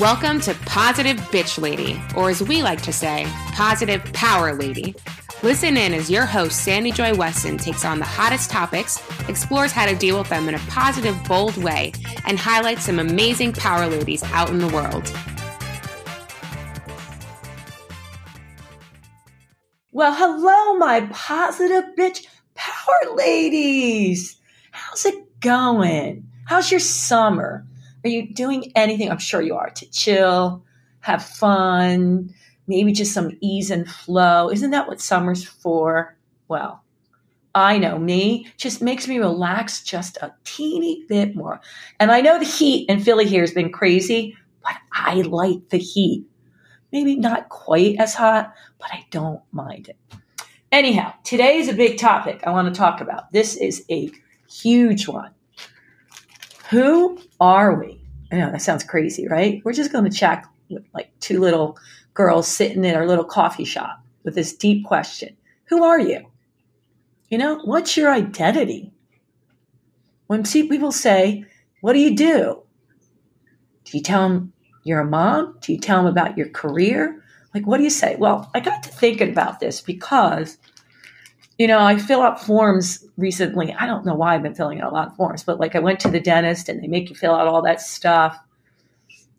Welcome to Positive Bitch Lady, or as we like to say, Positive Power Lady. Listen in as your host, Sandy Joy Weston, takes on the hottest topics, explores how to deal with them in a positive, bold way, and highlights some amazing power ladies out in the world. Well, hello, my positive bitch power ladies. How's it going? How's your summer? Are you doing anything? I'm sure you are to chill, have fun, maybe just some ease and flow. Isn't that what summer's for? Well, I know me just makes me relax just a teeny bit more. And I know the heat in Philly here has been crazy, but I like the heat. Maybe not quite as hot, but I don't mind it. Anyhow, today is a big topic I want to talk about. This is a huge one. Who are we? I know that sounds crazy, right? We're just going to chat with like two little girls sitting in our little coffee shop with this deep question Who are you? You know, what's your identity? When people say, What do you do? Do you tell them you're a mom? Do you tell them about your career? Like, what do you say? Well, I got to thinking about this because you know, I fill out forms recently. I don't know why I've been filling out a lot of forms, but like I went to the dentist and they make you fill out all that stuff.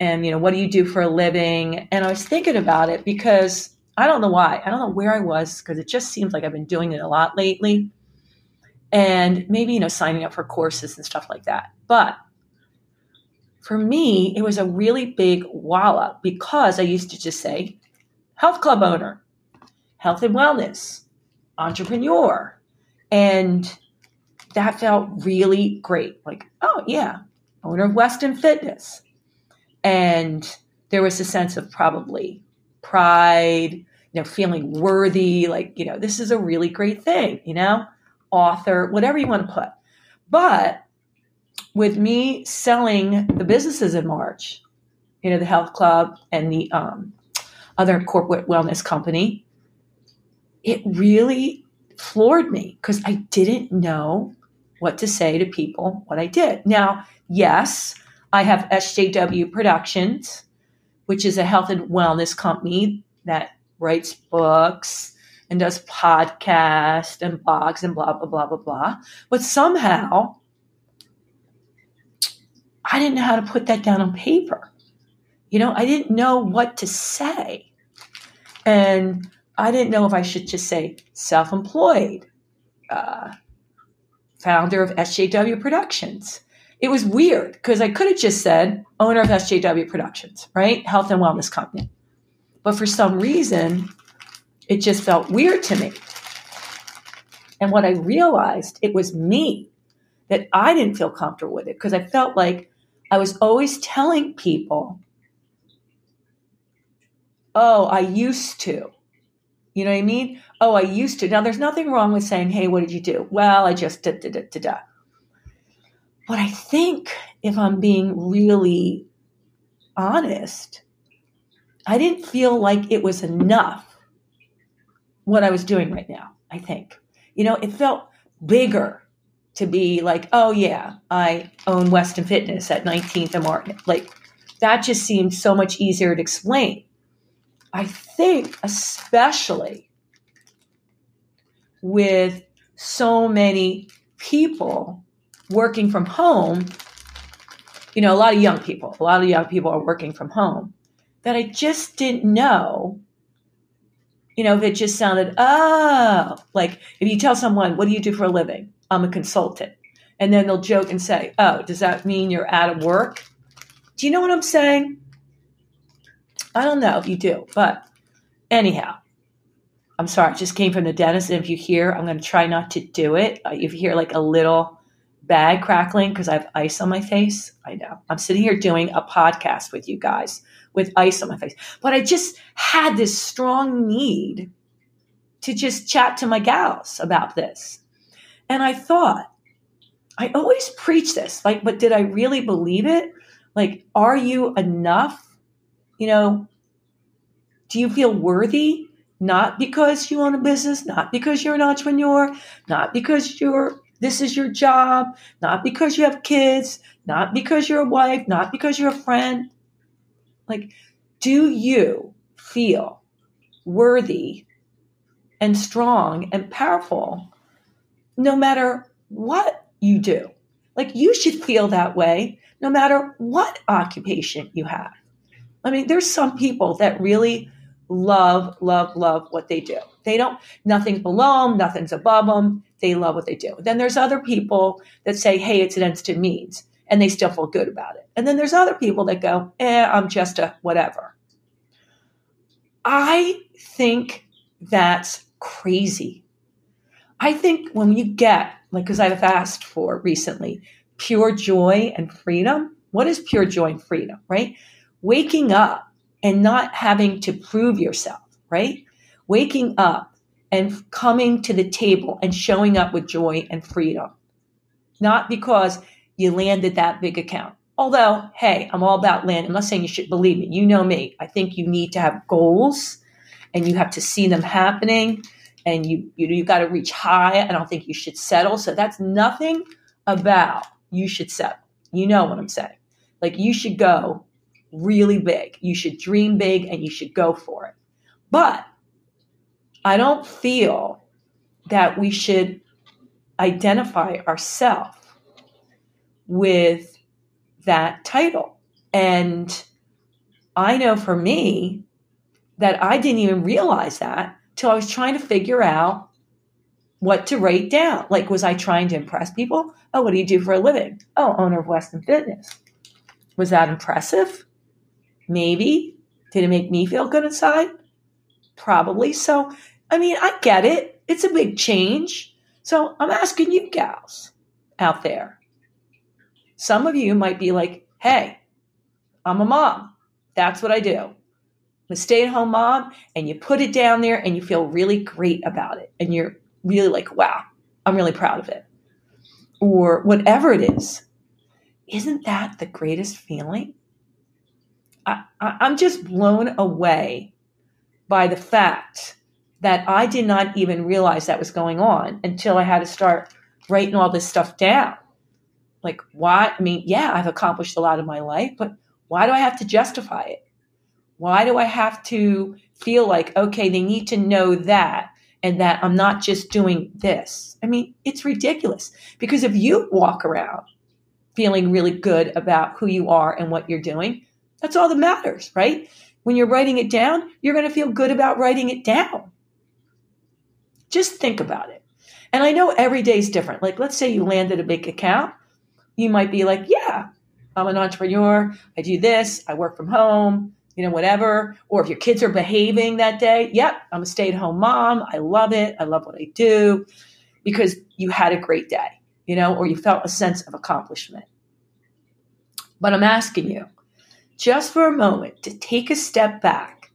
And, you know, what do you do for a living? And I was thinking about it because I don't know why. I don't know where I was because it just seems like I've been doing it a lot lately. And maybe, you know, signing up for courses and stuff like that. But for me, it was a really big wallop because I used to just say health club owner, health and wellness, entrepreneur. And that felt really great. Like, oh, yeah, owner of Weston Fitness. And there was a sense of probably pride, you know, feeling worthy, like, you know, this is a really great thing, you know, author, whatever you want to put. But with me selling the businesses in March, you know, the health club and the um, other corporate wellness company, it really floored me because I didn't know what to say to people what I did. Now, yes, I have SJW Productions, which is a health and wellness company that writes books and does podcasts and blogs and blah, blah, blah, blah, blah. But somehow I didn't know how to put that down on paper. You know, I didn't know what to say. And I didn't know if I should just say self employed, uh, founder of SJW Productions. It was weird because I could have just said owner of SJW Productions, right? Health and wellness company. But for some reason, it just felt weird to me. And what I realized, it was me that I didn't feel comfortable with it because I felt like I was always telling people, oh, I used to. You know what I mean? Oh, I used to. Now, there's nothing wrong with saying, hey, what did you do? Well, I just da da da da da. But I think if I'm being really honest, I didn't feel like it was enough what I was doing right now, I think. You know, it felt bigger to be like, oh, yeah, I own Weston Fitness at 19th and Martin. Like, that just seemed so much easier to explain. I think, especially with so many people working from home, you know, a lot of young people, a lot of young people are working from home, that I just didn't know, you know, if it just sounded, oh, like if you tell someone, what do you do for a living? I'm a consultant. And then they'll joke and say, oh, does that mean you're out of work? Do you know what I'm saying? I don't know if you do, but anyhow, I'm sorry, I just came from the dentist. And if you hear, I'm going to try not to do it. Uh, if you hear like a little bag crackling because I have ice on my face, I know. I'm sitting here doing a podcast with you guys with ice on my face. But I just had this strong need to just chat to my gals about this. And I thought, I always preach this, like, but did I really believe it? Like, are you enough? You know, do you feel worthy? Not because you own a business, not because you're an entrepreneur, not because you're this is your job, not because you have kids, not because you're a wife, not because you're a friend. Like, do you feel worthy and strong and powerful no matter what you do? Like, you should feel that way no matter what occupation you have. I mean, there's some people that really love, love, love what they do. They don't, nothing's below them, nothing's above them. They love what they do. Then there's other people that say, hey, it's an instant means, and they still feel good about it. And then there's other people that go, eh, I'm just a whatever. I think that's crazy. I think when you get, like, because I've asked for recently, pure joy and freedom. What is pure joy and freedom, right? Waking up and not having to prove yourself, right? Waking up and coming to the table and showing up with joy and freedom. Not because you landed that big account. Although, hey, I'm all about land. I'm not saying you should believe me. You know me. I think you need to have goals and you have to see them happening and you you you got to reach high. I don't think you should settle. So that's nothing about you should settle. You know what I'm saying? Like you should go really big. You should dream big and you should go for it. But I don't feel that we should identify ourselves with that title. And I know for me that I didn't even realize that till I was trying to figure out what to write down. Like, was I trying to impress people? Oh, what do you do for a living? Oh, owner of Weston Fitness. Was that impressive? Maybe. Did it make me feel good inside? Probably. So, I mean, I get it. It's a big change. So I'm asking you gals out there. Some of you might be like, hey, I'm a mom. That's what I do. I'm a stay at home mom. And you put it down there and you feel really great about it. And you're really like, wow, I'm really proud of it. Or whatever it is. Isn't that the greatest feeling? I, I'm just blown away by the fact that I did not even realize that was going on until I had to start writing all this stuff down. Like, why? I mean, yeah, I've accomplished a lot of my life, but why do I have to justify it? Why do I have to feel like, okay, they need to know that and that I'm not just doing this? I mean, it's ridiculous because if you walk around feeling really good about who you are and what you're doing, that's all that matters, right? When you're writing it down, you're going to feel good about writing it down. Just think about it. And I know every day is different. Like, let's say you landed a big account. You might be like, yeah, I'm an entrepreneur. I do this. I work from home, you know, whatever. Or if your kids are behaving that day, yep, I'm a stay at home mom. I love it. I love what I do because you had a great day, you know, or you felt a sense of accomplishment. But I'm asking you, just for a moment to take a step back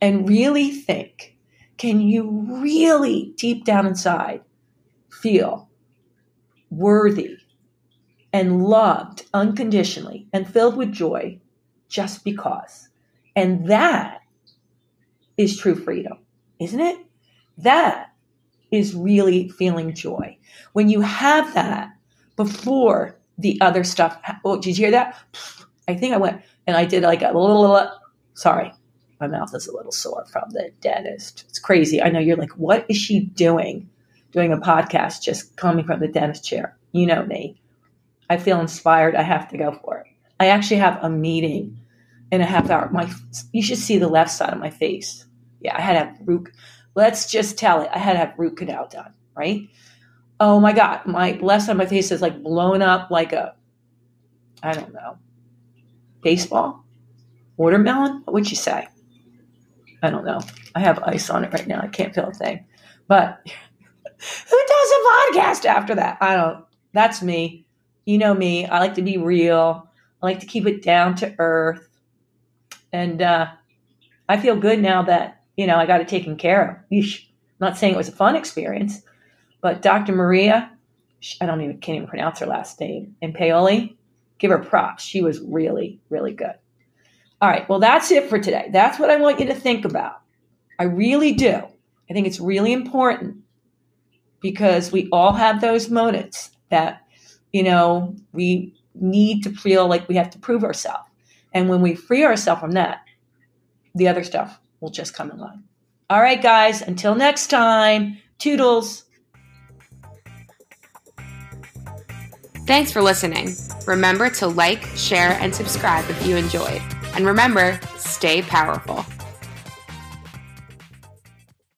and really think can you really, deep down inside, feel worthy and loved unconditionally and filled with joy just because? And that is true freedom, isn't it? That is really feeling joy. When you have that before the other stuff, oh, did you hear that? I think I went and I did like a little, little. sorry, my mouth is a little sore from the dentist. It's crazy. I know you're like, what is she doing? Doing a podcast just coming from the dentist chair. You know me. I feel inspired. I have to go for it. I actually have a meeting in a half hour. My, you should see the left side of my face. Yeah, I had to have root. Let's just tell it. I had to have root canal done. Right. Oh my god, my left side of my face is like blown up like a, I don't know, baseball? Watermelon? What would you say? I don't know. I have ice on it right now. I can't feel a thing. But who does a podcast after that? I don't. That's me. You know me. I like to be real. I like to keep it down to earth. And uh, I feel good now that, you know, I got it taken care of. Yeesh. I'm not saying it was a fun experience, but Dr. Maria, I don't even can't even pronounce her last name, and Paoli, give her props. She was really, really good. All right. Well, that's it for today. That's what I want you to think about. I really do. I think it's really important because we all have those moments that, you know, we need to feel like we have to prove ourselves. And when we free ourselves from that, the other stuff will just come in line. All right, guys, until next time, toodles. Thanks for listening. Remember to like, share, and subscribe if you enjoyed. And remember, stay powerful.